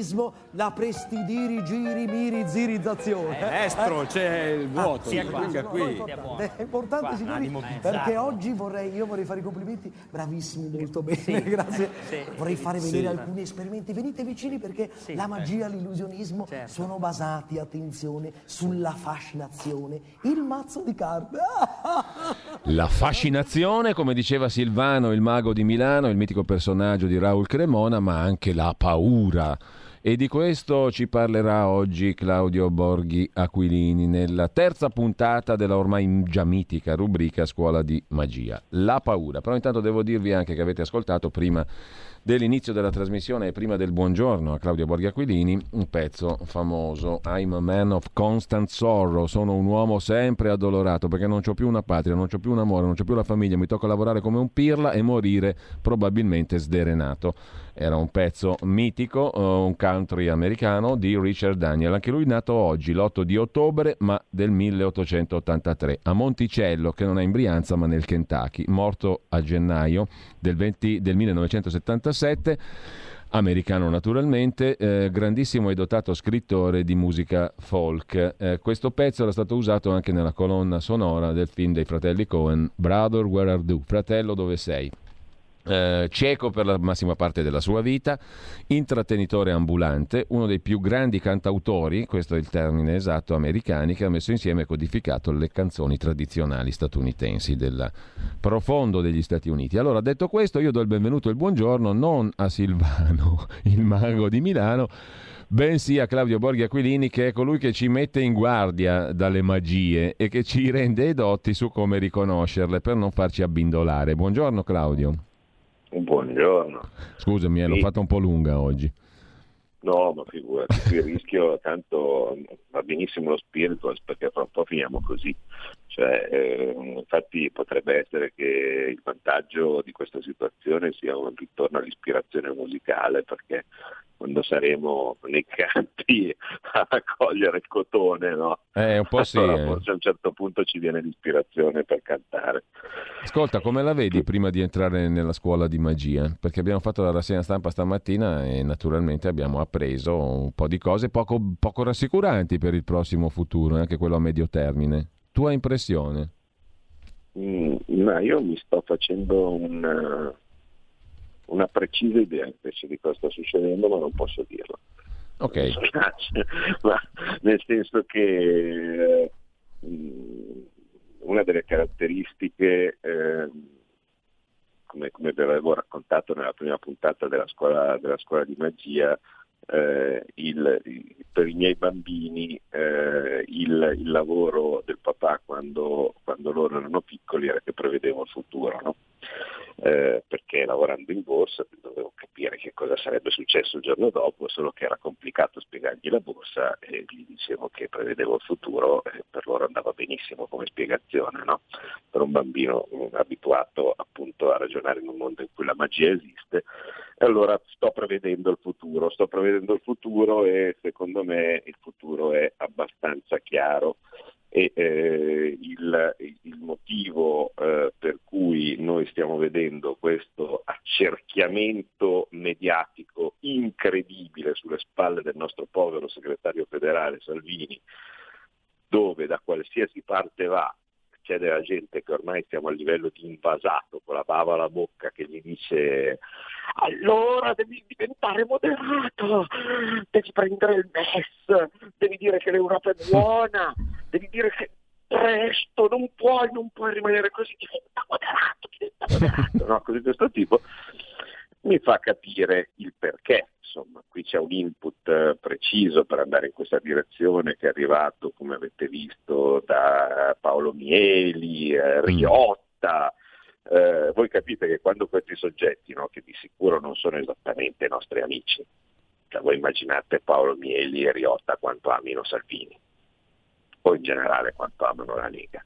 L'illusionismo, la prestidirigirimirizzirizzazione. Eh, Maestro, c'è il vuoto, sì, mi dica qui. È importante, Qua, signori, perché oggi vorrei, io vorrei fare i complimenti, bravissimi, molto bene, grazie. Vorrei fare vedere Sì. alcuni esperimenti, venite vicini perché la magia, l'illusionismo Certo. sono basati, attenzione, sulla fascinazione. Il mazzo di carte. La fascinazione, come diceva Silvano, il mago di Milano, il mitico personaggio di Raul Cremona, ma anche la paura. E di questo ci parlerà oggi Claudio Borghi Aquilini nella terza puntata della ormai già mitica rubrica Scuola di Magia. La paura. Però intanto devo dirvi anche che avete ascoltato prima dell'inizio della trasmissione e prima del buongiorno a Claudio Borghi Aquilini un pezzo famoso I'm a man of constant sorrow sono un uomo sempre addolorato perché non ho più una patria, non ho più un amore, non ho più la famiglia mi tocca lavorare come un pirla e morire probabilmente sderenato. Era un pezzo mitico, eh, un country americano di Richard Daniel, anche lui nato oggi, l'8 di ottobre, ma del 1883, a Monticello, che non è in Brianza ma nel Kentucky, morto a gennaio del, 20 del 1977 americano naturalmente, eh, grandissimo e dotato scrittore di musica folk. Eh, questo pezzo era stato usato anche nella colonna sonora del film dei fratelli Cohen, Brother Where Are You? Fratello dove sei? Eh, cieco per la massima parte della sua vita, intrattenitore ambulante, uno dei più grandi cantautori, questo è il termine esatto, americani, che ha messo insieme e codificato le canzoni tradizionali statunitensi del profondo degli Stati Uniti. Allora, detto questo, io do il benvenuto e il buongiorno non a Silvano, il mago di Milano, bensì a Claudio Borghi Aquilini, che è colui che ci mette in guardia dalle magie e che ci rende edotti su come riconoscerle per non farci abbindolare. Buongiorno Claudio. Buongiorno. Scusami, eh, l'ho Sì. fatta un po' lunga oggi. No, ma figurati, qui il rischio, tanto va benissimo lo spirito perché fra un po' finiamo così. Cioè, eh, infatti potrebbe essere che il vantaggio di questa situazione sia un ritorno all'ispirazione musicale perché quando saremo nei campi a raccogliere il cotone, no? Eh, un po' sì. Allora, eh. forse a un certo punto ci viene l'ispirazione per cantare. Ascolta, come la vedi prima di entrare nella scuola di magia? Perché abbiamo fatto la rassegna stampa stamattina e naturalmente abbiamo appreso un po' di cose poco, poco rassicuranti per il prossimo futuro, anche quello a medio termine. Tua impressione? Mm, ma io mi sto facendo una, una precisa idea invece di cosa sta succedendo, ma non posso dirlo. Ok. Ma nel senso che eh, una delle caratteristiche, eh, come, come vi avevo raccontato nella prima puntata della scuola, della scuola di magia, eh, il- per i miei bambini eh, il, il lavoro del papà quando, quando loro erano piccoli era che prevedevo il futuro, no? Eh, perché lavorando in borsa dovevo capire che cosa sarebbe successo il giorno dopo, solo che era complicato spiegargli la borsa e gli dicevo che prevedevo il futuro e per loro andava benissimo come spiegazione, no? per un bambino mm, abituato appunto a ragionare in un mondo in cui la magia esiste. E allora sto prevedendo il futuro, sto prevedendo il futuro e secondo me il futuro è abbastanza chiaro e eh, il, il motivo eh, per cui noi stiamo vedendo questo accerchiamento mediatico incredibile sulle spalle del nostro povero segretario federale Salvini, dove da qualsiasi parte va c'è della gente che ormai siamo a livello di invasato con la bava alla bocca che gli dice allora devi diventare moderato, devi prendere il MES, devi dire che l'Europa è buona, devi dire che presto, non puoi, non puoi rimanere così, diventa moderato, diventa moderato, no? così di questo tipo, mi fa capire il perché. Insomma, qui c'è un input eh, preciso per andare in questa direzione che è arrivato, come avete visto, da Paolo Mieli, eh, Riotta. Eh, voi capite che quando questi soggetti, no, che di sicuro non sono esattamente i nostri amici, cioè, voi immaginate Paolo Mieli e Riotta quanto amino Salvini, o in generale quanto amano la Lega.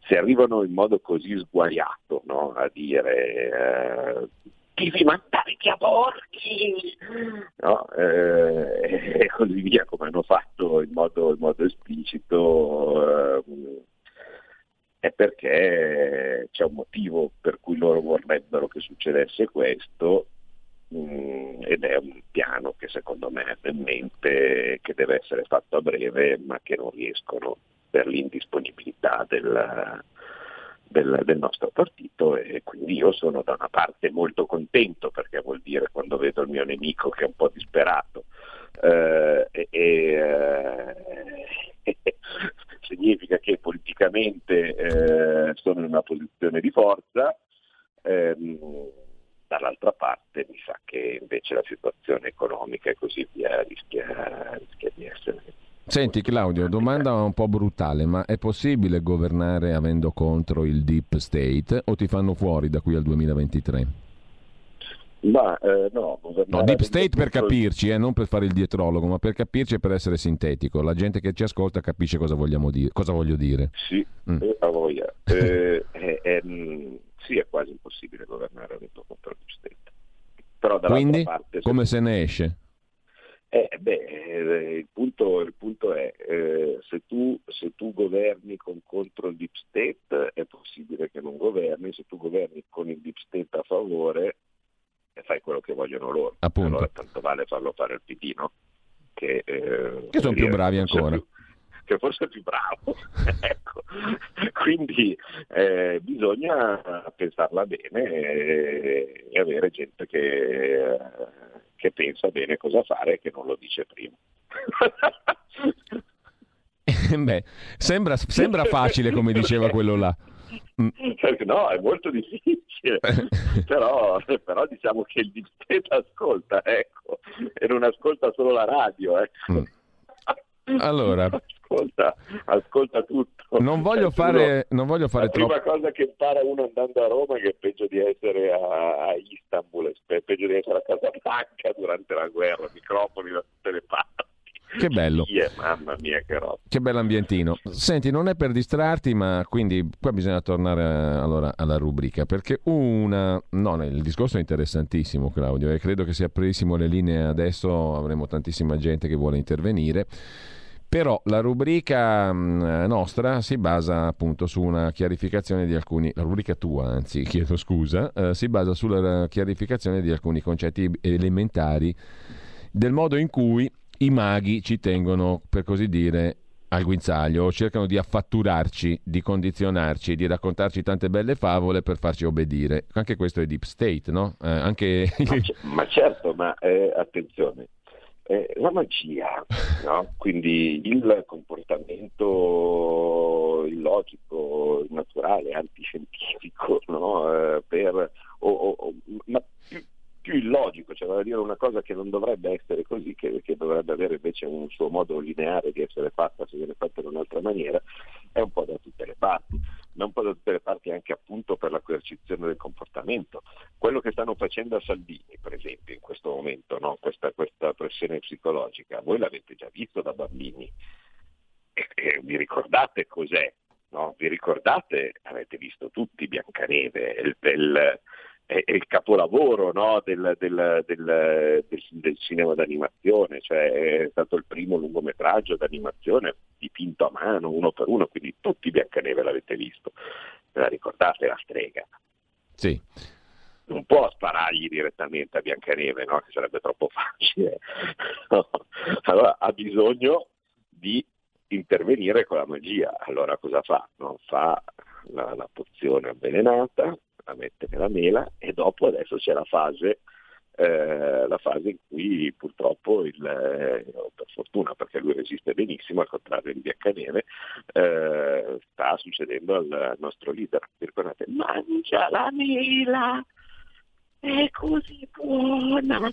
Se arrivano in modo così sguaiato no, a dire eh, devi mandare via Borghi no? eh, e così via come hanno fatto in modo, in modo esplicito eh, è perché c'è un motivo per cui loro vorrebbero che succedesse questo mm, ed è un piano che secondo me è in mente che deve essere fatto a breve ma che non riescono per l'indisponibilità del, del, del, nostro partito. E quindi io sono da una parte molto contento perché vuol dire quando vedo il mio nemico che è un po' disperato eh, e, eh, significa che politicamente eh, sono in una posizione di forza ehm, dall'altra parte mi sa che invece la situazione economica e così via rischia, rischia di essere Senti Claudio, domanda un po' brutale, ma è possibile governare avendo contro il deep state o ti fanno fuori da qui al 2023? Ma, eh, no, no, deep state per capirci, eh, non per fare il dietrologo, ma per capirci e per essere sintetico. La gente che ci ascolta capisce cosa, dire, cosa voglio dire. Sì, mm. eh, a voglia. Eh, è, sì, è quasi impossibile governare avendo contro il deep state. Però Quindi, parte, come se ne esce? Eh, beh, eh, il, punto, il, punto, è eh, se, tu, se, tu, governi con, contro il deep state è possibile che non governi, se tu governi con il deep state a favore fai quello che vogliono loro. Appunto. Allora tanto vale farlo fare il PD, no? Che, eh, che sono più bravi ancora. Più, che forse è più bravo. ecco. Quindi eh, bisogna pensarla bene e, e avere gente che che pensa bene cosa fare e che non lo dice prima. Beh, sembra, sembra facile come diceva quello là. Mm. No, è molto difficile, però, però, diciamo che il dipstate ascolta, ecco, e non ascolta solo la radio. Ecco. Allora, ascolta, ascolta tutto. Non voglio fare, non voglio fare la troppo. prima cosa che impara uno andando a Roma è che è peggio di essere a, a Istanbul, è peggio di essere a Casablanca durante la guerra, microfoni da tutte le parti. Che bello. Yeah, mamma mia, che roba. Che bell'ambientino. Senti, non è per distrarti, ma quindi qua bisogna tornare allora, alla rubrica, perché una... No, il discorso è interessantissimo, Claudio, e credo che se aprissimo le linee adesso avremo tantissima gente che vuole intervenire. Però la rubrica mm, nostra si basa appunto su una chiarificazione di alcuni, la rubrica tua anzi, chiedo scusa, eh, si basa sulla chiarificazione di alcuni concetti elementari del modo in cui i maghi ci tengono, per così dire, al guinzaglio o cercano di affatturarci, di condizionarci, di raccontarci tante belle favole per farci obbedire. Anche questo è deep state, no? Eh, anche... ma, c- ma, certo, ma eh, attenzione, eh, la magia, no? quindi il comportamento illogico, naturale, antiscientifico, no? eh, per, o, o, ma più, più, illogico, cioè vale dire una cosa che non dovrebbe essere così, che, che, dovrebbe avere invece un suo modo lineare di essere fatta se viene fatta in un'altra maniera, è un po' da tutte le parti ma un po' da tutte le parti anche appunto per la coercizione del comportamento. Quello che stanno facendo a Salvini, per esempio, in questo momento, no? questa, questa, pressione psicologica, voi l'avete già visto da bambini e, e vi ricordate cos'è? No? Vi ricordate, avete visto tutti Biancaneve, il, il, è, è il capolavoro no, del, del, del, del, cinema d'animazione, cioè è stato il primo lungometraggio d'animazione dipinto a mano, uno per uno, quindi tutti Biancaneve l'avete visto. Ve la ricordate la strega? Sì. Non può sparargli direttamente a Biancaneve, no? che sarebbe troppo facile. No. Allora ha bisogno di intervenire con la magia. Allora cosa fa? No? Fa la, la pozione avvelenata, a mettere la mela e dopo adesso c'è la fase, eh, la fase in cui purtroppo, il, eh, per fortuna perché lui resiste benissimo, al contrario di Biancaneve, eh, sta succedendo al nostro leader. Ricordate? Mangia la mela! È così buona,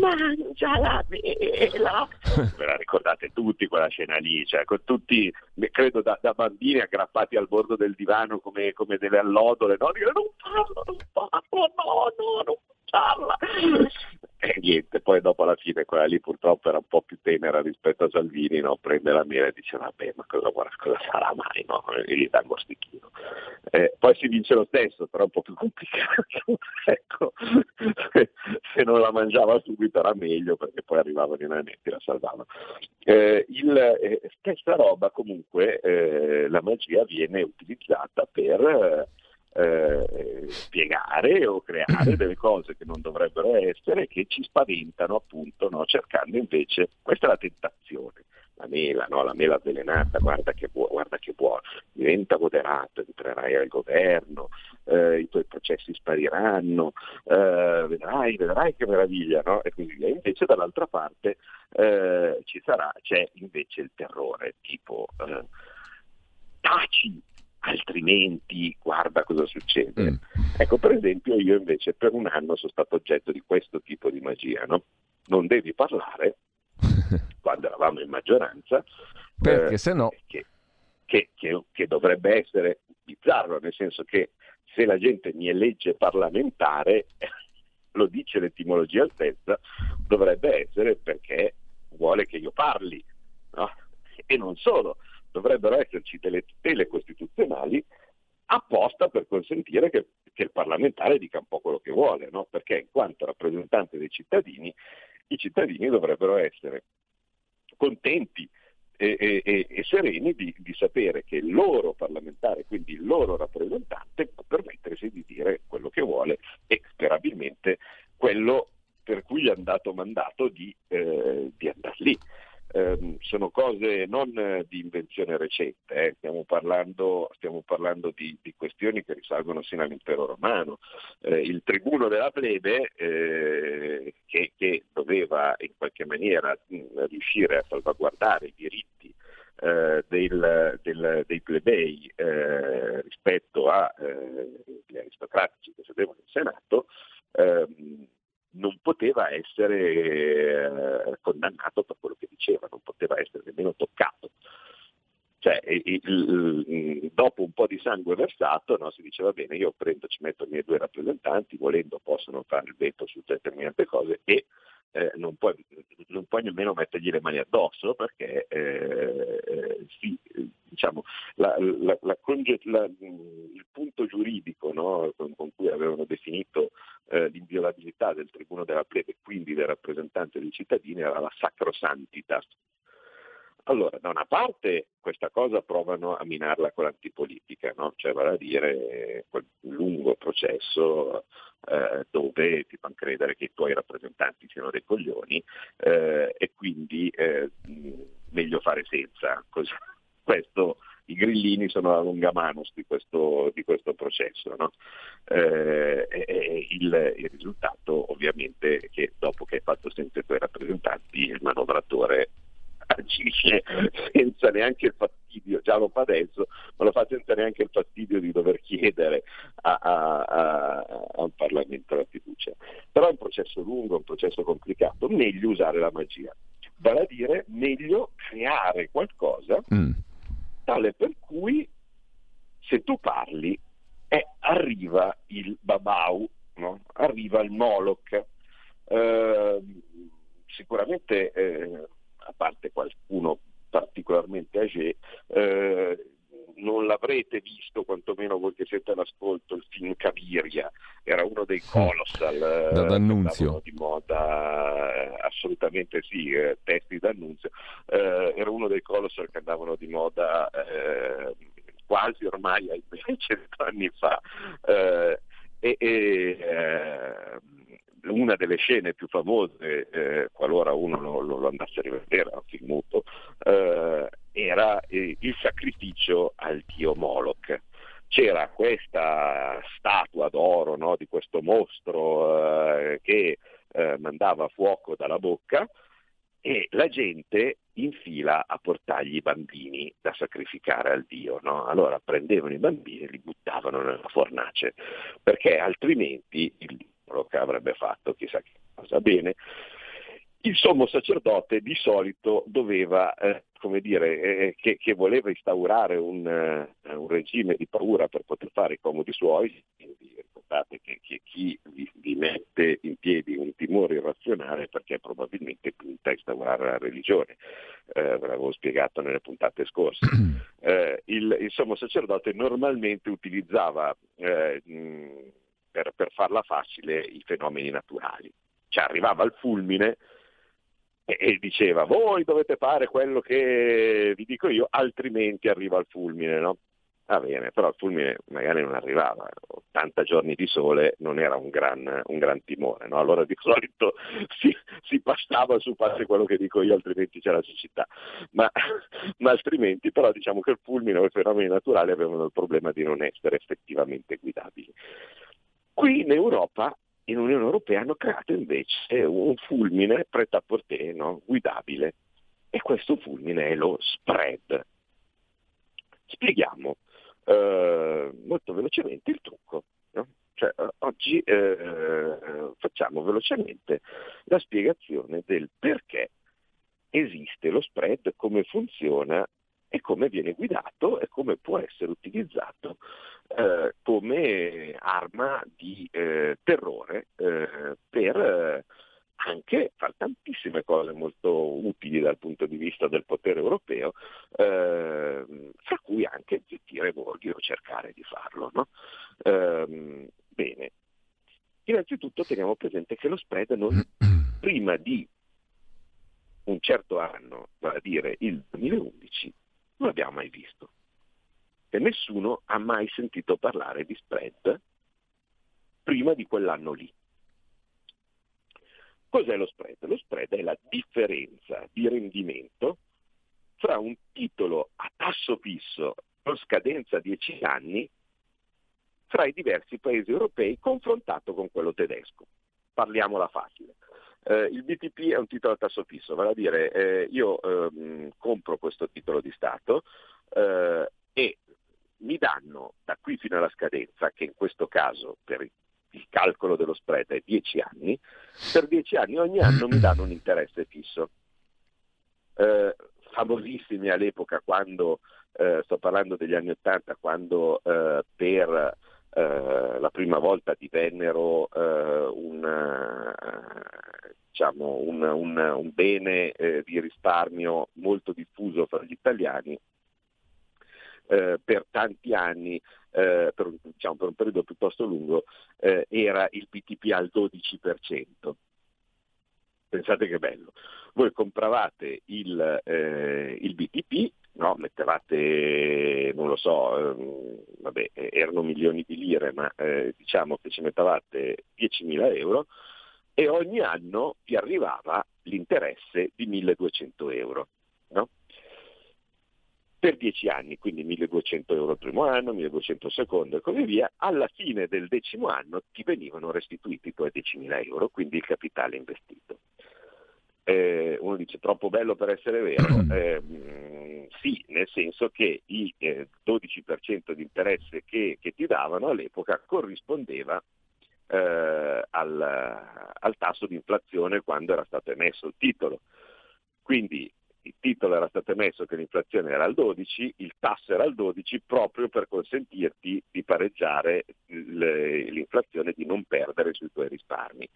mangia la mela. Ve la ricordate tutti quella scena lì, cioè con tutti, credo da, da bambini aggrappati al bordo del divano come, come delle allodole, no? Dire, non farlo, non farlo, no, no, non lanciarla. E niente, poi dopo alla fine quella lì purtroppo era un po' più tenera rispetto a Salvini, no? prende la mela e dice vabbè ma cosa, cosa sarà mai, no? e gli dà un gostichino. Eh, poi si vince lo stesso, però è un po' più complicato, ecco, se non la mangiava subito era meglio perché poi arrivavano i nanetti e la salvavano. Eh, eh, stessa roba comunque, eh, la magia viene utilizzata per eh, spiegare o creare delle cose che non dovrebbero essere che ci spaventano appunto no? cercando invece, questa è la tentazione, la mela, no? la mela avvelenata, guarda che, buono, guarda che buono, diventa moderato, entrerai al governo, eh, i tuoi processi spariranno, eh, vedrai, vedrai che meraviglia, no? e via. Invece dall'altra parte eh, ci sarà, c'è invece il terrore, tipo eh, taci, altrimenti guarda cosa succede. Mm. Ecco, per esempio, io invece per un anno sono stato oggetto di questo tipo di magia, no? Non devi parlare quando eravamo in maggioranza. Perché eh, se no... Che, che, che, che dovrebbe essere bizzarro, nel senso che se la gente mi elegge parlamentare, lo dice l'etimologia stessa, dovrebbe essere perché vuole che io parli. No? E non solo, dovrebbero esserci delle tutele costituzionali apposta per consentire che, che, il parlamentare dica un po' quello che vuole, no? perché in quanto rappresentante dei cittadini, i cittadini dovrebbero essere contenti e, e, e sereni di, di, sapere che il loro parlamentare, quindi il loro rappresentante, può permettersi di dire quello che vuole e sperabilmente quello per cui gli hanno dato mandato di, eh, di andare lì eh, sono cose non eh, di invenzione recente, eh. stiamo parlando, stiamo parlando di, di, questioni che risalgono sino all'impero romano. Eh, il tribuno della plebe, eh, che, che, doveva in qualche maniera mh, riuscire a salvaguardare i diritti eh, del, del, dei plebei rispetto agli aristocratici che sedevano in Senato, ehm, non poteva essere eh, condannato per quello che diceva, non poteva essere nemmeno toccato. Cioè, dopo un po' di sangue versato no, si diceva bene, io prendo, ci metto i miei due rappresentanti, volendo possono fare il veto su determinate cose e eh, non, puoi, non, puoi, nemmeno mettergli le mani addosso perché eh, eh sì, diciamo, la, la, la, il punto giuridico no, con, con, cui avevano definito eh, l'inviolabilità del tribuno della plebe, quindi del rappresentante dei cittadini, era la sacrosantitas. Allora, da una parte questa cosa provano a minarla con l'antipolitica, no? cioè vale a dire quel lungo processo eh, dove ti fanno credere che i tuoi rappresentanti siano dei coglioni eh, e quindi eh, meglio fare senza. Questo, I grillini sono la lunga manus di questo, di questo processo. No? Eh, il, il, risultato ovviamente è che dopo che hai fatto senza i tuoi rappresentanti il manovratore agisce senza neanche il fastidio, già lo fa adesso, ma lo fa senza neanche il fastidio di dover chiedere a, a, a, a un Parlamento la fiducia. Però è un processo lungo, è un processo complicato, meglio usare la magia, vale a dire meglio creare qualcosa mm. tale per cui se tu parli eh, arriva il babau, no? arriva il Moloch. Eh, sicuramente eh, a parte qualcuno particolarmente âgé, eh, non l'avrete visto, quantomeno voi che siete all'ascolto, il film Caviria, era uno dei colossal da eh, D'Annunzio. di moda, eh, assolutamente sì, eh, testi d'annunzio, eh, era uno dei colossal che andavano di moda eh, quasi ormai ai cento anni fa. Eh, e, e una delle scene più famose, eh, qualora uno lo, lo, andasse a rivedere, a film muto, eh, era eh, il sacrificio al dio Moloch. C'era questa statua d'oro no, di questo mostro eh, che eh, mandava fuoco dalla bocca e la gente in fila a portargli i bambini da sacrificare al Dio. No? Allora prendevano i bambini e li buttavano nella fornace, perché altrimenti il che avrebbe fatto chissà che cosa. Bene, il sommo sacerdote di solito doveva, eh, come dire, eh, che, che, voleva instaurare un, uh, un, regime di paura per poter fare i comodi suoi, quindi ricordate che, che chi vi, vi, mette in piedi un timore irrazionale perché probabilmente punta a instaurare la religione, eh, ve l'avevo spiegato nelle puntate scorse. Eh, il, il, sommo sacerdote normalmente utilizzava eh, mh, per, per farla facile i fenomeni naturali, cioè arrivava al fulmine e diceva voi dovete fare quello che vi dico io, altrimenti arriva il fulmine, no? Va bene, però il fulmine magari non arrivava, 80 giorni di sole non era un gran, un gran timore, no? allora di solito si, si, passava su fare quello che dico io, altrimenti c'era siccità, ma, ma altrimenti però diciamo che il fulmine o i fenomeni naturali avevano il problema di non essere effettivamente guidabili. Qui in Europa in Unione Europea hanno creato invece un fulmine pret-à-porter no? guidabile e questo fulmine è lo spread. Spieghiamo eh, molto velocemente il trucco. No? Cioè, eh, oggi eh, facciamo velocemente la spiegazione del perché esiste lo spread, come funziona e come viene guidato e come può essere utilizzato eh, come arma di eh, terrore eh, per eh, anche fare tantissime cose molto utili dal punto di vista del potere europeo, ehm, fra cui anche zittire borghi o cercare di farlo. No? Ehm, bene, innanzitutto teniamo presente che lo spread non, prima di un certo anno, vale a dire il 2011, non l'abbiamo mai visto. E nessuno ha mai sentito parlare di spread prima di quell'anno lì. Cos'è lo spread? Lo spread è la differenza di rendimento fra un titolo a tasso fisso con scadenza 10 anni fra i diversi paesi europei confrontato con quello tedesco. Parliamola facile. Eh, il BTP è un titolo a tasso fisso, vale a dire eh, io eh, compro questo titolo di Stato eh, e mi danno da qui fino alla scadenza, che in questo caso per il calcolo dello spread è 10 anni, per 10 anni ogni anno mi danno un interesse fisso. Eh, famosissimi all'epoca quando, eh, sto parlando degli anni 80, quando per eh, la prima volta divennero eh, un, eh, diciamo, un, un, un, bene eh, di risparmio molto diffuso fra gli italiani. Per tanti anni, per, diciamo, per, un periodo piuttosto lungo, era il BTP al 12%. Pensate che bello. Voi compravate il, il BTP, no? mettevate, non lo so, ehm, vabbè, erano milioni di lire, ma eh, diciamo che ci mettevate 10.000 euro e ogni anno vi arrivava l'interesse di 1.200 euro. No? Per 10 anni, quindi 1.200 euro il primo anno, 1.200 il secondo e così via, alla fine del decimo anno ti venivano restituiti i tuoi 10.000 euro, quindi il capitale investito eh, uno dice troppo bello per essere vero, eh, sì, nel senso che il eh, 12% di interesse che, che, ti davano all'epoca corrispondeva eh, al, al, tasso di inflazione quando era stato emesso il titolo. Quindi il titolo era stato emesso che l'inflazione era al 12, il tasso era al 12 proprio per consentirti di pareggiare l'inflazione e di non perdere sui tuoi risparmi.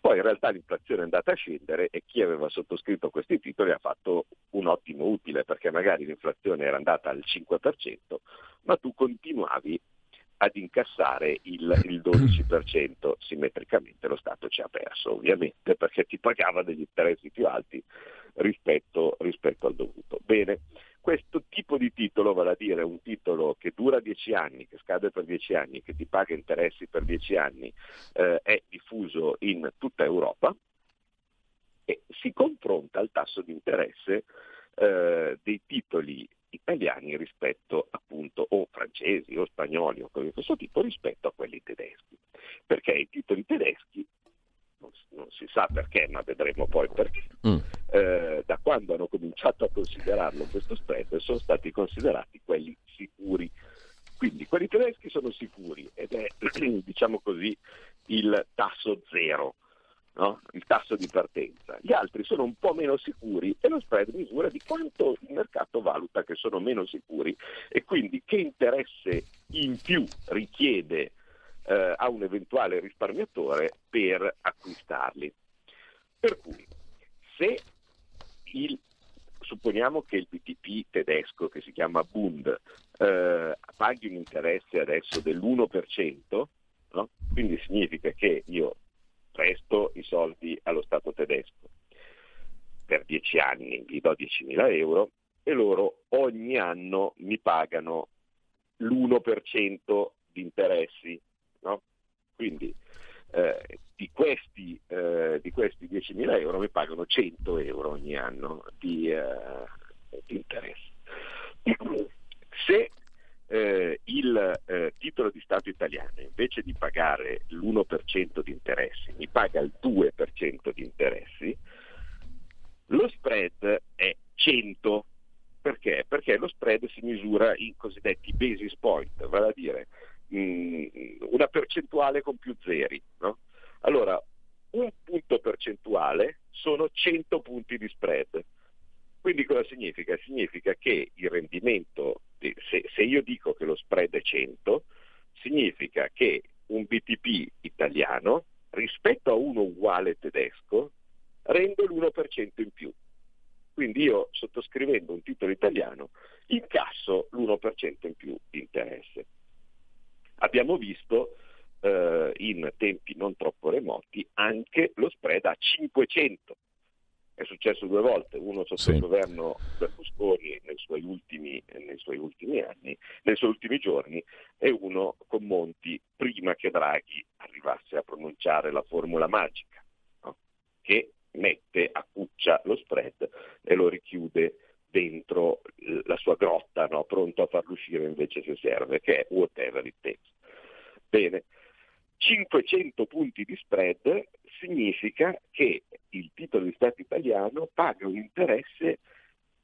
Poi in realtà l'inflazione è andata a scendere e chi aveva sottoscritto questi titoli ha fatto un ottimo utile perché magari l'inflazione era andata al 5%, ma tu continuavi ad incassare il, il 12% simmetricamente, lo Stato ci ha perso ovviamente perché ti pagava degli interessi più alti rispetto, rispetto al dovuto. Bene, questo tipo di titolo, vale a dire un titolo che dura dieci anni, che scade per dieci anni, che ti paga interessi per dieci anni, eh, è diffuso in tutta Europa e si confronta al tasso di interesse eh, dei titoli italiani rispetto appunto o francesi o spagnoli o cose di questo tipo rispetto a quelli tedeschi. Perché i titoli tedeschi non, non, si sa perché, ma vedremo poi perché, mm. eh, da quando hanno cominciato a considerarlo questo spread sono stati considerati quelli sicuri. Quindi quelli tedeschi sono sicuri ed è, diciamo così, il tasso zero, no? il tasso di partenza. Gli altri sono un po' meno sicuri e lo spread misura di quanto il mercato valuta che sono meno sicuri e quindi che interesse in più richiede eh, a un eventuale risparmiatore per acquistarli. Per cui, se il, supponiamo che il BTP tedesco, che si chiama Bund, eh, paghi un interesse adesso dell'1%, no? quindi significa che io presto i soldi allo Stato tedesco per 10 anni, gli do 10.000 euro e loro ogni anno mi pagano l'1% di interessi. No? Quindi eh, di, questi, eh, di, questi, 10.000 euro mi pagano 100 euro ogni anno di, eh, di interessi. Se eh, il eh, titolo di Stato italiano invece di pagare l'1% di interessi mi paga il 2% di interessi, lo spread è 100 perché? Perché lo spread si misura in cosiddetti basis point, vale a dire mh, mm, una percentuale con più zeri. No? Allora, un punto percentuale sono 100 punti di spread. Quindi cosa significa? Significa che il rendimento, se, se io dico che lo spread è 100, significa che un BTP italiano rispetto a uno uguale tedesco rende l'1% in più. Quindi io sottoscrivendo un titolo italiano incasso l'1% in più di interesse. Abbiamo visto eh, in tempi non troppo remoti anche lo spread a 500. È successo due volte, uno sotto sì. il governo Berlusconi nei suoi, ultimi, nei suoi ultimi anni, nei suoi ultimi giorni, e uno con Monti prima che Draghi arrivasse a pronunciare la formula magica, no? che mette a cuccia lo spread e lo richiude dentro la sua grotta, no? pronto a farlo uscire invece se serve, che è whatever it takes. Bene, 500 punti di spread significa che il titolo di Stato italiano paga un interesse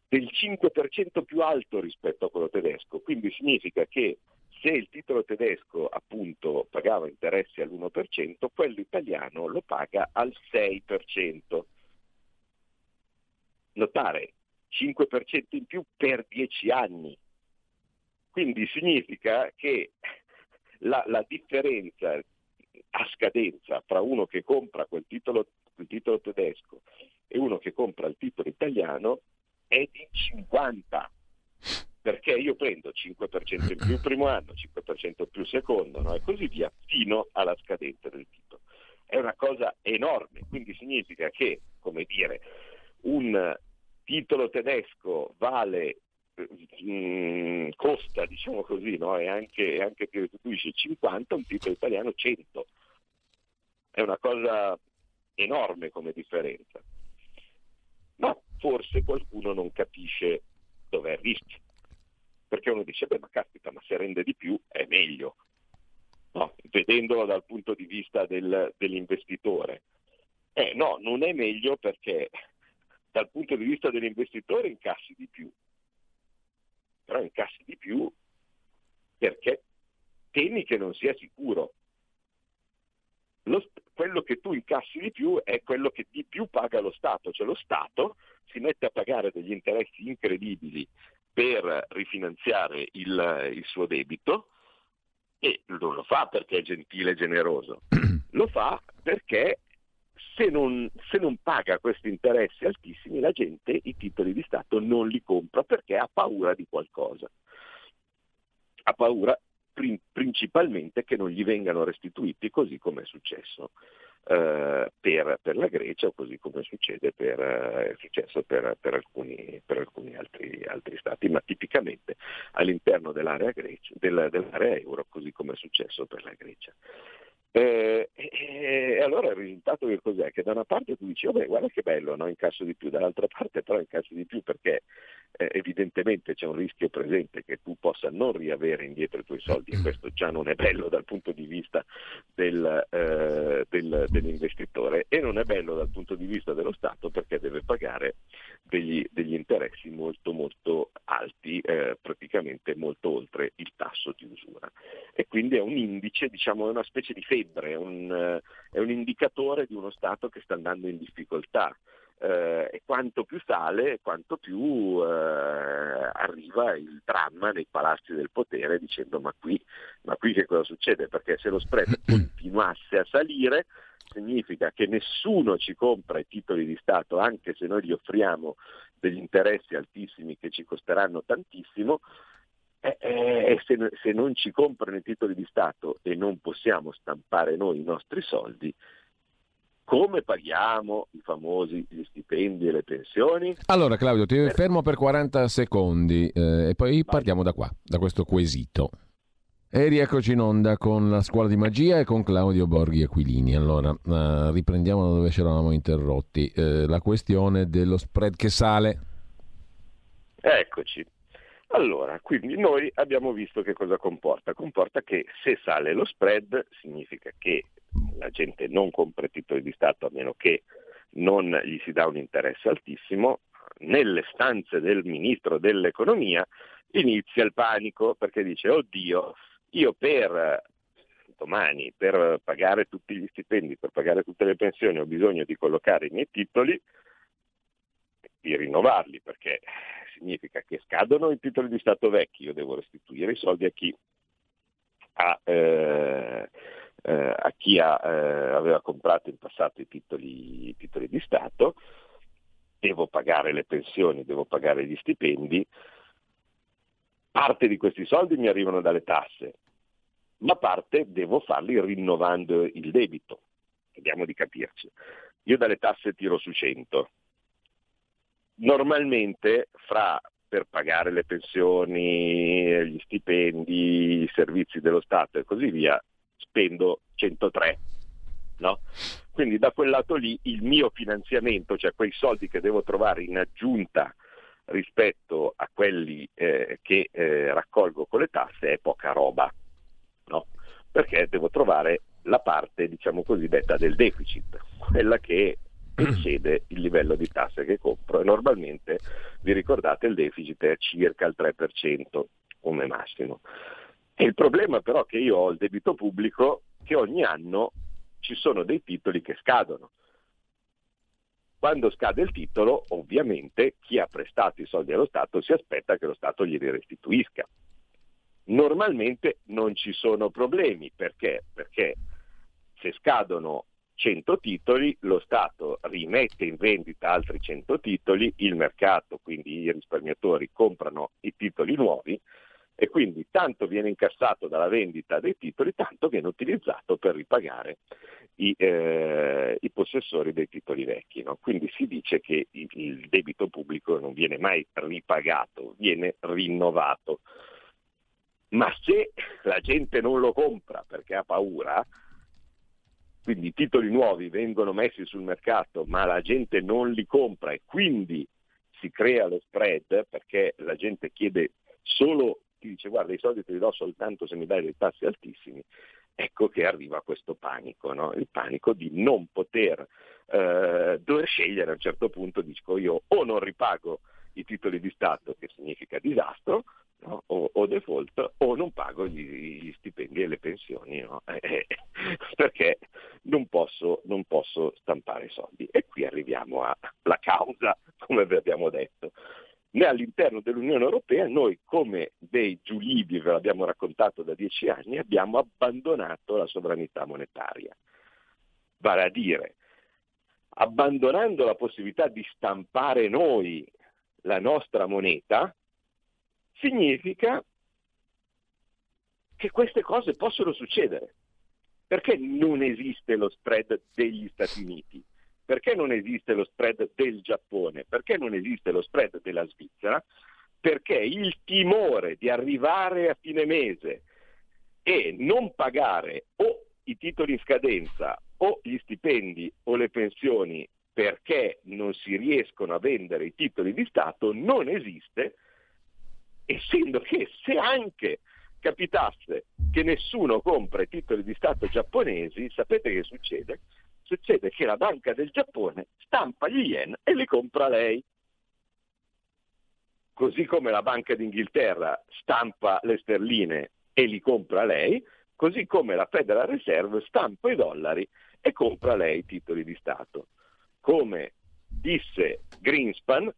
del 5% più alto rispetto a quello tedesco, quindi significa che se il titolo tedesco appunto pagava interessi all'1%, quello italiano lo paga al 6%. Notare, 5% in più per 10 anni. Quindi significa che la, la differenza a scadenza tra uno che compra quel titolo, quel titolo tedesco e uno che compra il titolo italiano è di 50 perché io prendo 5% in più il primo anno, 5% in più il secondo no? e così via fino alla scadenza del titolo. È una cosa enorme, quindi significa che, come dire, un titolo tedesco vale, mm, costa, diciamo così, no? e anche, anche ti restituisce 50, un titolo italiano 100. È una cosa enorme come differenza. Ma forse qualcuno non capisce dov'è il rischio perché uno dice, beh ma caspita, ma se rende di più è meglio, no? vedendolo dal punto di vista del, dell'investitore. Eh no, non è meglio perché dal punto di vista dell'investitore incassi di più, però incassi di più perché temi che non sia sicuro. Lo, quello che tu incassi di più è quello che di più paga lo Stato, cioè lo Stato si mette a pagare degli interessi incredibili per rifinanziare il, il suo debito e non lo fa perché è gentile e generoso, lo fa perché se non, se non, paga questi interessi altissimi la gente i titoli di Stato non li compra perché ha paura di qualcosa. Ha paura principalmente che non gli vengano restituiti così come è successo eh, per, per, la Grecia, così come succede per, eh, è successo per, per alcuni, alcuni altri, altri, stati, ma tipicamente all'interno dell'area, Grecia, del, dell'area euro, così come è successo per la Grecia. Eh, e, allora il risultato che cos'è? Che da una parte tu dici, oh beh, guarda che bello, no? incasso di più, dall'altra parte però incasso di più perché eh, evidentemente c'è un rischio presente che tu possa non riavere indietro i tuoi soldi e questo già non è bello dal punto di vista del, eh, del, dell'investitore e non è bello dal punto di vista dello Stato perché deve pagare degli, degli interessi molto molto alti, eh, praticamente molto oltre il tasso di usura. E quindi è un indice, diciamo, è una specie di febbre, è un, è un indicatore di uno Stato che sta andando in difficoltà. eh, e quanto più sale, quanto più eh, arriva il dramma nei palazzi del potere dicendo ma qui, ma qui che cosa succede? Perché se lo spread continuasse a salire significa che nessuno ci compra i titoli di Stato anche se noi gli offriamo degli interessi altissimi che ci costeranno tantissimo eh, eh, se, se non ci comprano i titoli di Stato e non possiamo stampare noi i nostri soldi, come paghiamo i famosi gli stipendi e le pensioni? Allora Claudio, ti fermo per 40 secondi eh, e poi partiamo da qua, da questo quesito. E rieccoci in onda con la scuola di magia e con Claudio Borghi Aquilini. Allora, uh, riprendiamo da dove ci eravamo interrotti. Uh, la questione dello spread che sale. Eccoci. Allora, quindi noi abbiamo visto che cosa comporta. Comporta che se sale lo spread significa che la gente non compra titoli di Stato a meno che non gli si dà un interesse altissimo, nelle stanze del ministro dell'economia inizia il panico perché dice oddio, io per domani per pagare tutti gli stipendi, per pagare tutte le pensioni ho bisogno di collocare i miei titoli, di rinnovarli perché significa che scadono i titoli di Stato vecchi, io devo restituire i soldi a chi ha, eh, eh, a chi ha, eh, aveva comprato in passato i titoli, i titoli di Stato, devo pagare le pensioni, devo pagare gli stipendi, parte di questi soldi mi arrivano dalle tasse, ma parte devo farli rinnovando il debito. Vediamo di capirci. Io dalle tasse tiro su 100. Normalmente fra per pagare le pensioni, gli stipendi, i servizi dello Stato e così via, spendo 103. No? Quindi da quel lato lì il mio finanziamento, cioè quei soldi che devo trovare in aggiunta rispetto a quelli eh, che eh, raccolgo con le tasse, è poca roba. No? Perché devo trovare la parte, diciamo così, detta del deficit, quella che eccede il livello di tasse che compro e normalmente, vi ricordate, il deficit è circa il 3% come massimo. Il problema però è che io ho il debito pubblico che ogni anno ci sono dei titoli che scadono. Quando scade il titolo, ovviamente chi ha prestato i soldi allo Stato si aspetta che lo Stato glieli restituisca. Normalmente non ci sono problemi, perché? Perché se scadono 100 titoli, lo Stato rimette in vendita altri 100 titoli, il mercato, quindi i risparmiatori comprano i titoli nuovi e quindi tanto viene incassato dalla vendita dei titoli, tanto viene utilizzato per ripagare i, eh, i possessori dei titoli vecchi. No? Quindi si dice che il, il debito pubblico non viene mai ripagato, viene rinnovato. Ma se la gente non lo compra perché ha paura, quindi i titoli nuovi vengono messi sul mercato ma la gente non li compra e quindi si crea lo spread perché la gente chiede solo ti dice guarda i soldi te li do soltanto se mi dai dei tassi altissimi, ecco che arriva questo panico, no? il panico di non poter eh, dover scegliere a un certo punto, dico io o non ripago i titoli di Stato, che significa disastro, no? o, o, default, o non pago gli, gli stipendi e le pensioni, no? eh, perché non posso, non posso stampare soldi. E qui arriviamo alla causa, come vi abbiamo detto né all'interno dell'Unione Europea noi come dei giulibi, ve l'abbiamo raccontato da dieci anni, abbiamo abbandonato la sovranità monetaria. Vale a dire, abbandonando la possibilità di stampare noi la nostra moneta, significa che queste cose possono succedere. Perché non esiste lo spread degli Stati Uniti? Perché non esiste lo spread del Giappone? Perché non esiste lo spread della Svizzera? Perché il timore di arrivare a fine mese e non pagare o i titoli in scadenza o gli stipendi o le pensioni perché non si riescono a vendere i titoli di Stato non esiste, essendo che se anche capitasse che nessuno compra i titoli di Stato giapponesi, sapete che succede? succede che la Banca del Giappone stampa gli yen e li compra lei. Così come la Banca d'Inghilterra stampa le sterline e li compra lei, così come la Federal Reserve stampa i dollari e compra lei i titoli di Stato. Come disse Greenspan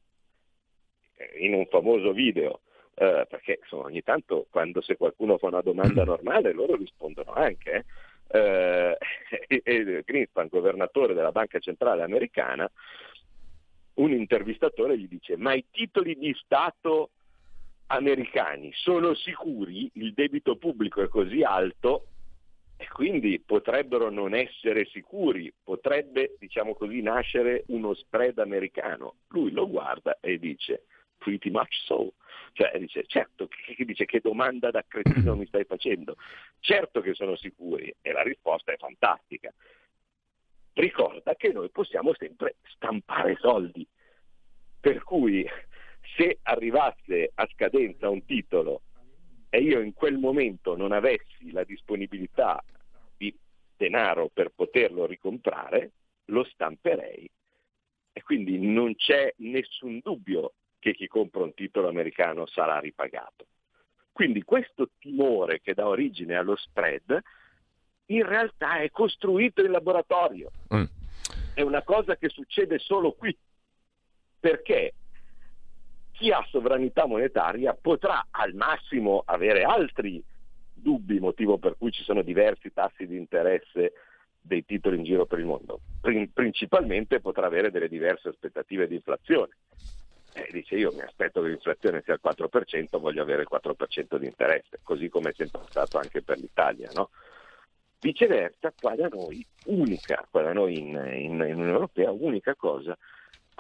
eh, in un famoso video, eh, perché insomma, ogni tanto quando se qualcuno fa una domanda normale loro rispondono anche, eh, e Greenspan, governatore della Banca Centrale Americana, un intervistatore gli dice ma i titoli di Stato americani sono sicuri, il debito pubblico è così alto e quindi potrebbero non essere sicuri, potrebbe, diciamo così, nascere uno spread americano. Lui lo guarda e dice, pretty much so. Cioè dice, certo, che, dice, che domanda da cretino mi stai facendo? Certo che sono sicuri e la risposta è fantastica. Ricorda che noi possiamo sempre stampare soldi, per cui se arrivasse a scadenza un titolo e io in quel momento non avessi la disponibilità di denaro per poterlo ricomprare, lo stamperei. E quindi non c'è nessun dubbio che chi compra un titolo americano sarà ripagato. Quindi questo timore che dà origine allo spread in realtà è costruito in laboratorio. Mm. È una cosa che succede solo qui. Perché chi ha sovranità monetaria potrà al massimo avere altri dubbi, motivo per cui ci sono diversi tassi di interesse dei titoli in giro per il mondo. Principalmente potrà avere delle diverse aspettative di inflazione. Eh, dice io mi aspetto che l'inflazione sia al 4%, voglio avere il 4% di interesse, così come è sempre stato anche per l'Italia. No? Viceversa, qua da noi, unica, qua da noi in, in, in Unione Europea, unica cosa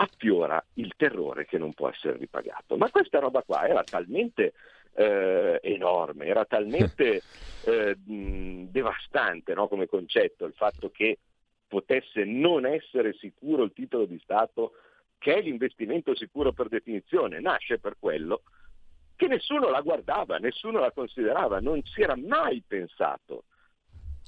affiora il terrore che non può essere ripagato. Ma questa roba qua era talmente eh, enorme, era talmente eh, devastante no, come concetto il fatto che potesse non essere sicuro il titolo di Stato, che è l'investimento sicuro per definizione, nasce per quello che nessuno la guardava, nessuno la considerava, non si era mai pensato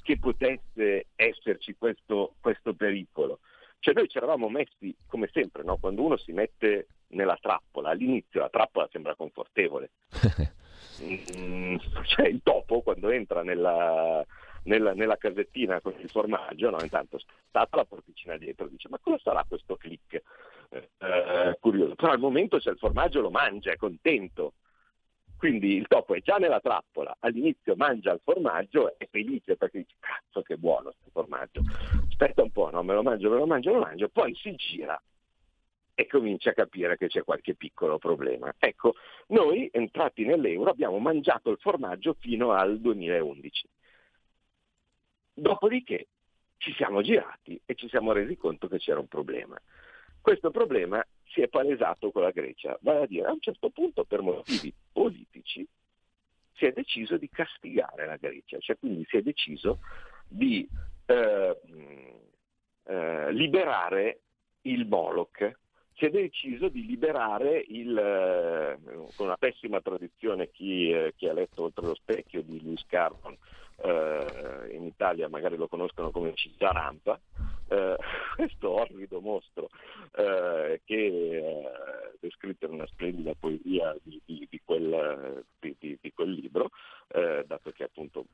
che potesse esserci questo, questo pericolo. Cioè noi ci eravamo messi, come sempre, no? quando uno si mette nella trappola, all'inizio la trappola sembra confortevole. mm, cioè il topo quando entra nella, nella, nella casettina con il formaggio, no? intanto stata la porticina dietro, dice ma cosa sarà questo click? Eh, eh, curioso, però al momento c'è il formaggio, lo mangia, è contento. Quindi il topo è già nella trappola, all'inizio mangia il formaggio, è felice perché dice cazzo che buono questo formaggio, aspetta un po', no? me lo mangio, me lo mangio, me lo mangio, poi si gira e comincia a capire che c'è qualche piccolo problema. Ecco, noi entrati nell'euro abbiamo mangiato il formaggio fino al 2011. Dopodiché ci siamo girati e ci siamo resi conto che c'era un problema. Questo problema si è palesato con la Grecia, vale a dire a un certo punto per motivi politici si è deciso di castigare la Grecia, cioè quindi si è deciso di eh, eh, liberare il Moloch, si è deciso di liberare il, eh, con una pessima tradizione chi, eh, chi, ha letto Oltre lo specchio di Lewis Carroll, eh, in Italia magari lo conoscono come Città Rampa, eh, questo orrido mostro eh, che è descritto in una splendida poesia di, di, di, quel, di quel, libro, eh, dato che appunto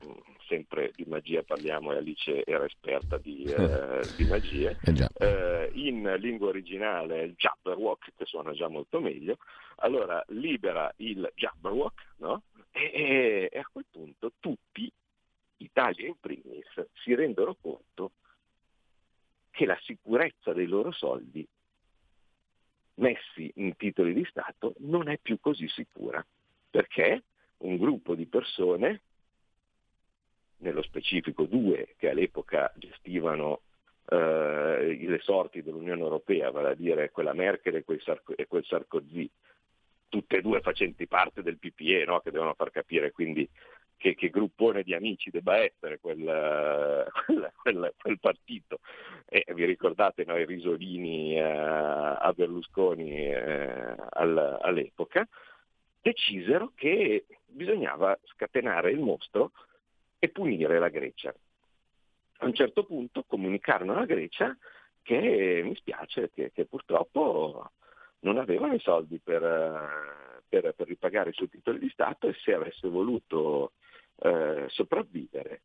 sempre di magia parliamo e Alice era esperta di, eh, magie, eh, in lingua originale il Jabberwock, che suona già molto meglio, allora libera il Jabberwock no? e, e a quel punto tutti Italia in primis, si rendono conto che la sicurezza dei loro soldi messi in titoli di Stato non è più così sicura, perché un gruppo di persone, nello specifico due che all'epoca gestivano eh, le sorti dell'Unione Europea, vale a dire quella Merkel e quel, Sarko- e quel Sarkozy, tutte e due facenti parte del PPE, no? che devono far capire quindi che, che, gruppone di amici debba essere quel, quel, quel, quel partito. E vi ricordate noi risolini eh, a Berlusconi eh, all, all'epoca, decisero che bisognava scatenare il mostro e punire la Grecia. A un certo punto comunicarono alla Grecia che mi spiace che, che purtroppo non avevano i soldi per, per, per, ripagare i suoi titoli di Stato e se avesse voluto eh, sopravvivere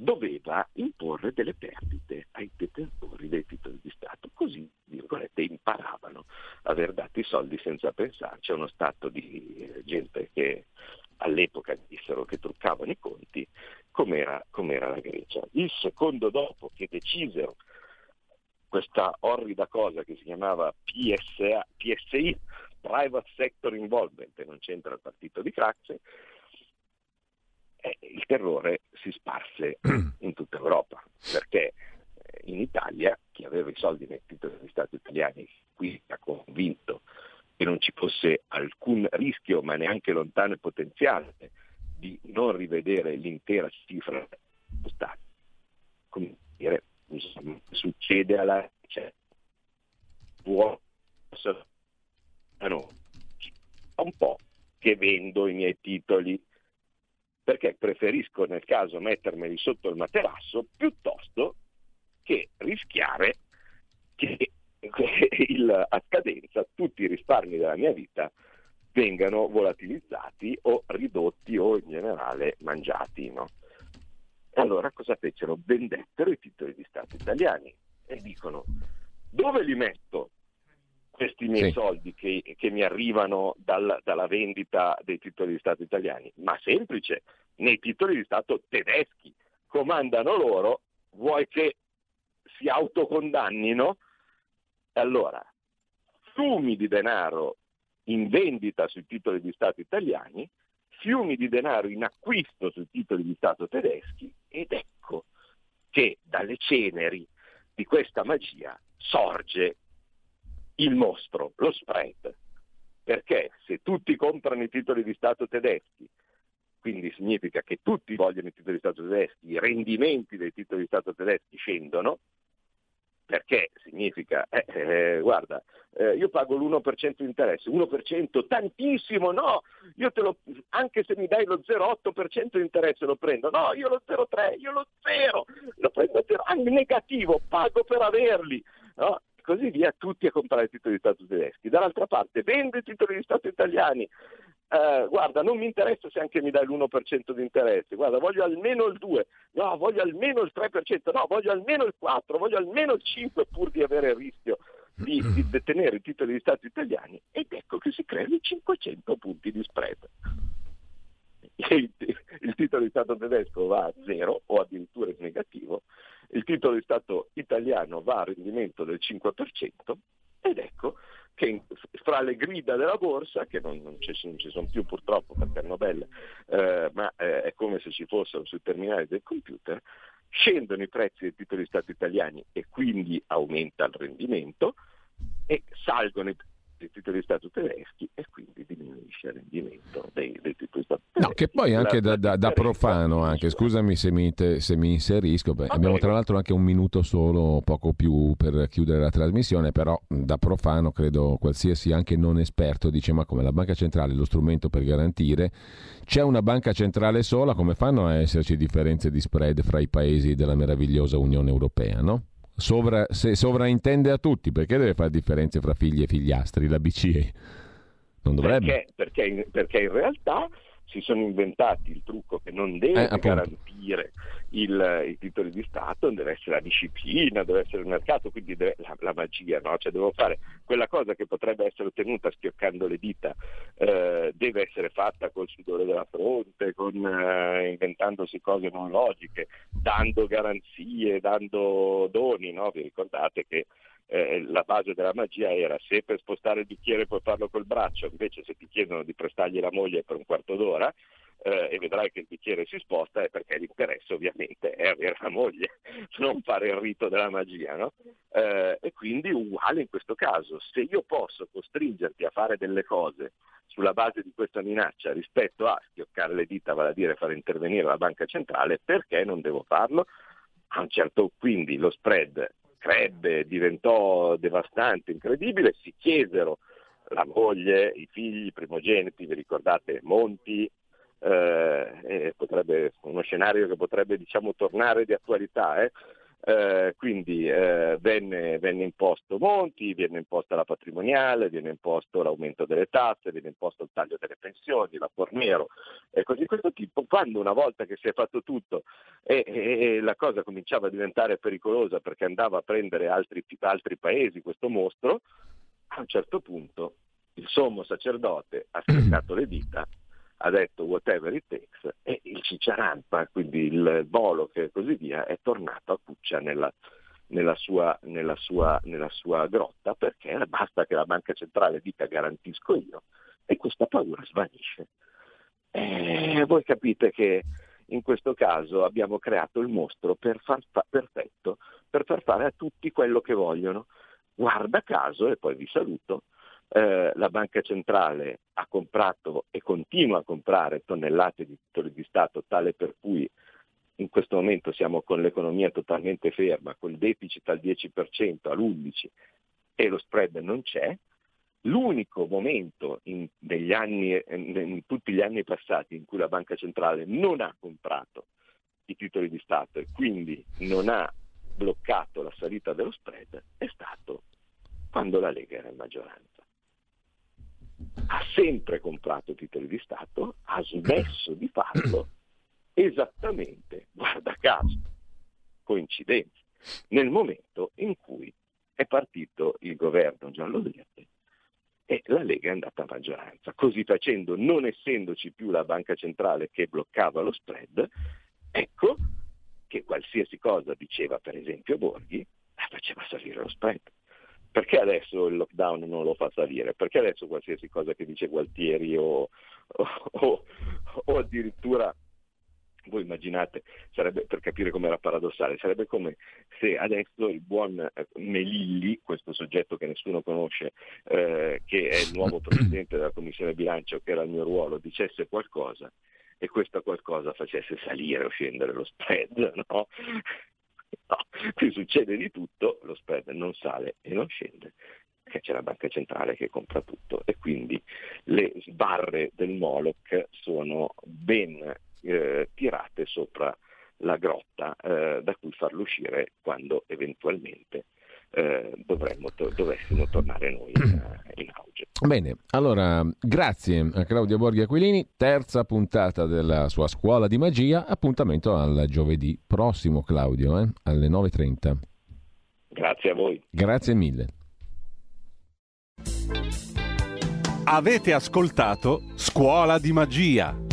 doveva imporre delle perdite ai detentori dei titoli di Stato, così virgolette, imparavano a aver dato i soldi senza pensarci a uno Stato di eh, gente che all'epoca dissero che truccavano i conti, com'era, com'era la Grecia. Il secondo dopo che decisero questa orrida cosa che si chiamava PSA, PSI, Private Sector Involvement, e non c'entra il partito di Craxe, eh, il terrore si sparse in tutta Europa, perché eh, in Italia chi aveva i soldi nei titoli di Stato italiani qui ha convinto che non ci fosse alcun rischio, ma neanche lontano e potenziale, di non rivedere l'intera cifra dello Stato. Come dire, succede alla cioè, no, un po' che vendo i miei titoli perché preferisco nel caso mettermeli sotto il materasso piuttosto che rischiare che il, a scadenza tutti i risparmi della mia vita vengano volatilizzati o ridotti o in generale mangiati. No? Allora cosa fecero? Vendettero i titoli di Stato italiani e dicono dove li metto questi miei sì. soldi che, che, mi arrivano dal, dalla vendita dei titoli di Stato italiani? Ma semplice, nei titoli di Stato tedeschi. Comandano loro, vuoi che si autocondannino? Allora, fiumi di denaro in vendita sui titoli di Stato italiani, fiumi di denaro in acquisto sui titoli di Stato tedeschi ed ecco che dalle ceneri di questa magia sorge il mostro, lo spread. Perché se tutti comprano i titoli di Stato tedeschi, quindi significa che tutti vogliono i titoli di Stato tedeschi, i rendimenti dei titoli di Stato tedeschi scendono, perché significa, eh, eh, guarda, eh, io pago l'1% di interesse, 1% tantissimo, no, io te lo, anche se mi dai lo 0,8% di interesse lo prendo, no, io lo 0,3, io lo 0, lo prendo a 0, ah, negativo, pago per averli, no? così via, tutti a comprare i titoli di Stato tedeschi. Dall'altra parte vende titoli di Stato italiani, eh, guarda, non mi interessa se anche mi dai l'1% di interesse, guarda, voglio almeno il 2%, no, voglio almeno il 3%, no, voglio almeno il 4%, voglio almeno il 5% pur di avere il rischio di, di detenere i titoli di Stato italiani. Ed ecco che si creano i 500 punti di spread. Il, titolo di Stato tedesco va a zero o addirittura in negativo. Il titolo di Stato italiano va a rendimento del 5% ed ecco che fra le grida della borsa, che non, non, ci, non ci, sono più purtroppo perché erano belle, eh, ma eh, è come se ci fossero sui terminali del computer, scendono i prezzi dei titoli di Stato italiani e quindi aumenta il rendimento e salgono i dei titoli di Stato tedeschi e quindi diminuisce il rendimento dei, dei titoli di Stato tedeschi. No, che poi anche da, da, da profano, anche, scusami se mi, te, se mi inserisco, beh, abbiamo tra l'altro anche un minuto solo, poco più per chiudere la trasmissione, però da profano credo qualsiasi anche non esperto dice ma come la banca centrale è lo strumento per garantire, c'è una banca centrale sola, come fanno a esserci differenze di spread fra i paesi della meravigliosa Unione Europea, no? Sovra, se sovraintende a tutti, perché deve fare differenze fra figli e figliastri la BCE? Non dovrebbe. Perché, perché, perché in realtà si sono inventati il trucco che non deve eh, garantire il, i titoli di Stato, deve essere la disciplina, deve essere il mercato, quindi deve, la, la, magia, no? cioè devo fare quella cosa che potrebbe essere ottenuta schioccando le dita, eh, deve essere fatta col sudore della fronte, con, eh, inventandosi cose non logiche, dando garanzie, dando doni, no? vi ricordate che eh, la base della magia era se per spostare il bicchiere puoi farlo col braccio, invece se ti chiedono di prestargli la moglie per un quarto d'ora eh, e vedrai che il bicchiere si sposta è perché l'interesse ovviamente è avere la moglie, non fare il rito della magia. No? Eh, e quindi uguale in questo caso, se io posso costringerti a fare delle cose sulla base di questa minaccia rispetto a schioccare le dita, vale a dire fare intervenire la banca centrale, perché non devo farlo? A un certo quindi lo spread crebbe, diventò devastante, incredibile, si chiesero la moglie, i figli, i primogeniti, vi ricordate Monti, eh, potrebbe, uno scenario che potrebbe diciamo, tornare di attualità, eh? Eh, quindi eh, venne, venne, imposto Monti, viene imposta la patrimoniale, viene imposto l'aumento delle tasse, viene imposto il taglio delle pensioni, la Fornero e così di questo tipo. Quando una volta che si è fatto tutto e, e, e la cosa cominciava a diventare pericolosa perché andava a prendere altri, altri paesi questo mostro, a un certo punto il sommo sacerdote ha staccato le dita ha detto whatever it takes e il Cicciarampa, quindi il Bolo e così via, è tornato a Cuccia nella, nella, sua, nella, sua, nella sua grotta perché basta che la banca centrale dica garantisco io e questa paura svanisce. E voi capite che in questo caso abbiamo creato il mostro per far fa- perfetto, per far fare a tutti quello che vogliono. Guarda caso, e poi vi saluto, eh, la banca centrale ha comprato e continua a comprare tonnellate di titoli di Stato, tale per cui in questo momento siamo con l'economia totalmente ferma, col deficit al 10%, all'11% e lo spread non c'è. L'unico momento in, anni, in tutti gli anni passati in cui la banca centrale non ha comprato i titoli di Stato e quindi non ha bloccato la salita dello spread è stato quando la Lega era in maggioranza ha sempre comprato titoli di Stato, ha smesso di farlo esattamente, guarda caso, coincidenza, nel momento in cui è partito il governo giallo-verde e la Lega è andata a maggioranza. Così facendo, non essendoci più la banca centrale che bloccava lo spread, ecco che qualsiasi cosa diceva per esempio Borghi, faceva salire lo spread. Perché adesso il lockdown non lo fa salire? Perché adesso qualsiasi cosa che dice Gualtieri o, o, o addirittura voi immaginate, sarebbe, per capire com'era paradossale, sarebbe come se adesso il buon eh, Melilli, questo soggetto che nessuno conosce, eh, che è il nuovo presidente della Commissione Bilancio, che era il mio ruolo, dicesse qualcosa e questo qualcosa facesse salire o scendere lo spread, no? No, qui succede di tutto, lo spread non sale e non scende, perché c'è la banca centrale che compra tutto. E quindi le sbarre del Moloch sono ben eh, tirate sopra la grotta eh, da cui farlo uscire quando eventualmente eh, dovremmo dovessimo tornare noi in, in, auge. Bene, allora grazie a Claudia Borghi Aquilini, terza puntata della sua scuola di magia, appuntamento al giovedì prossimo Claudio, eh, alle 9.30. Grazie a voi. Grazie mille. Avete ascoltato Scuola di Magia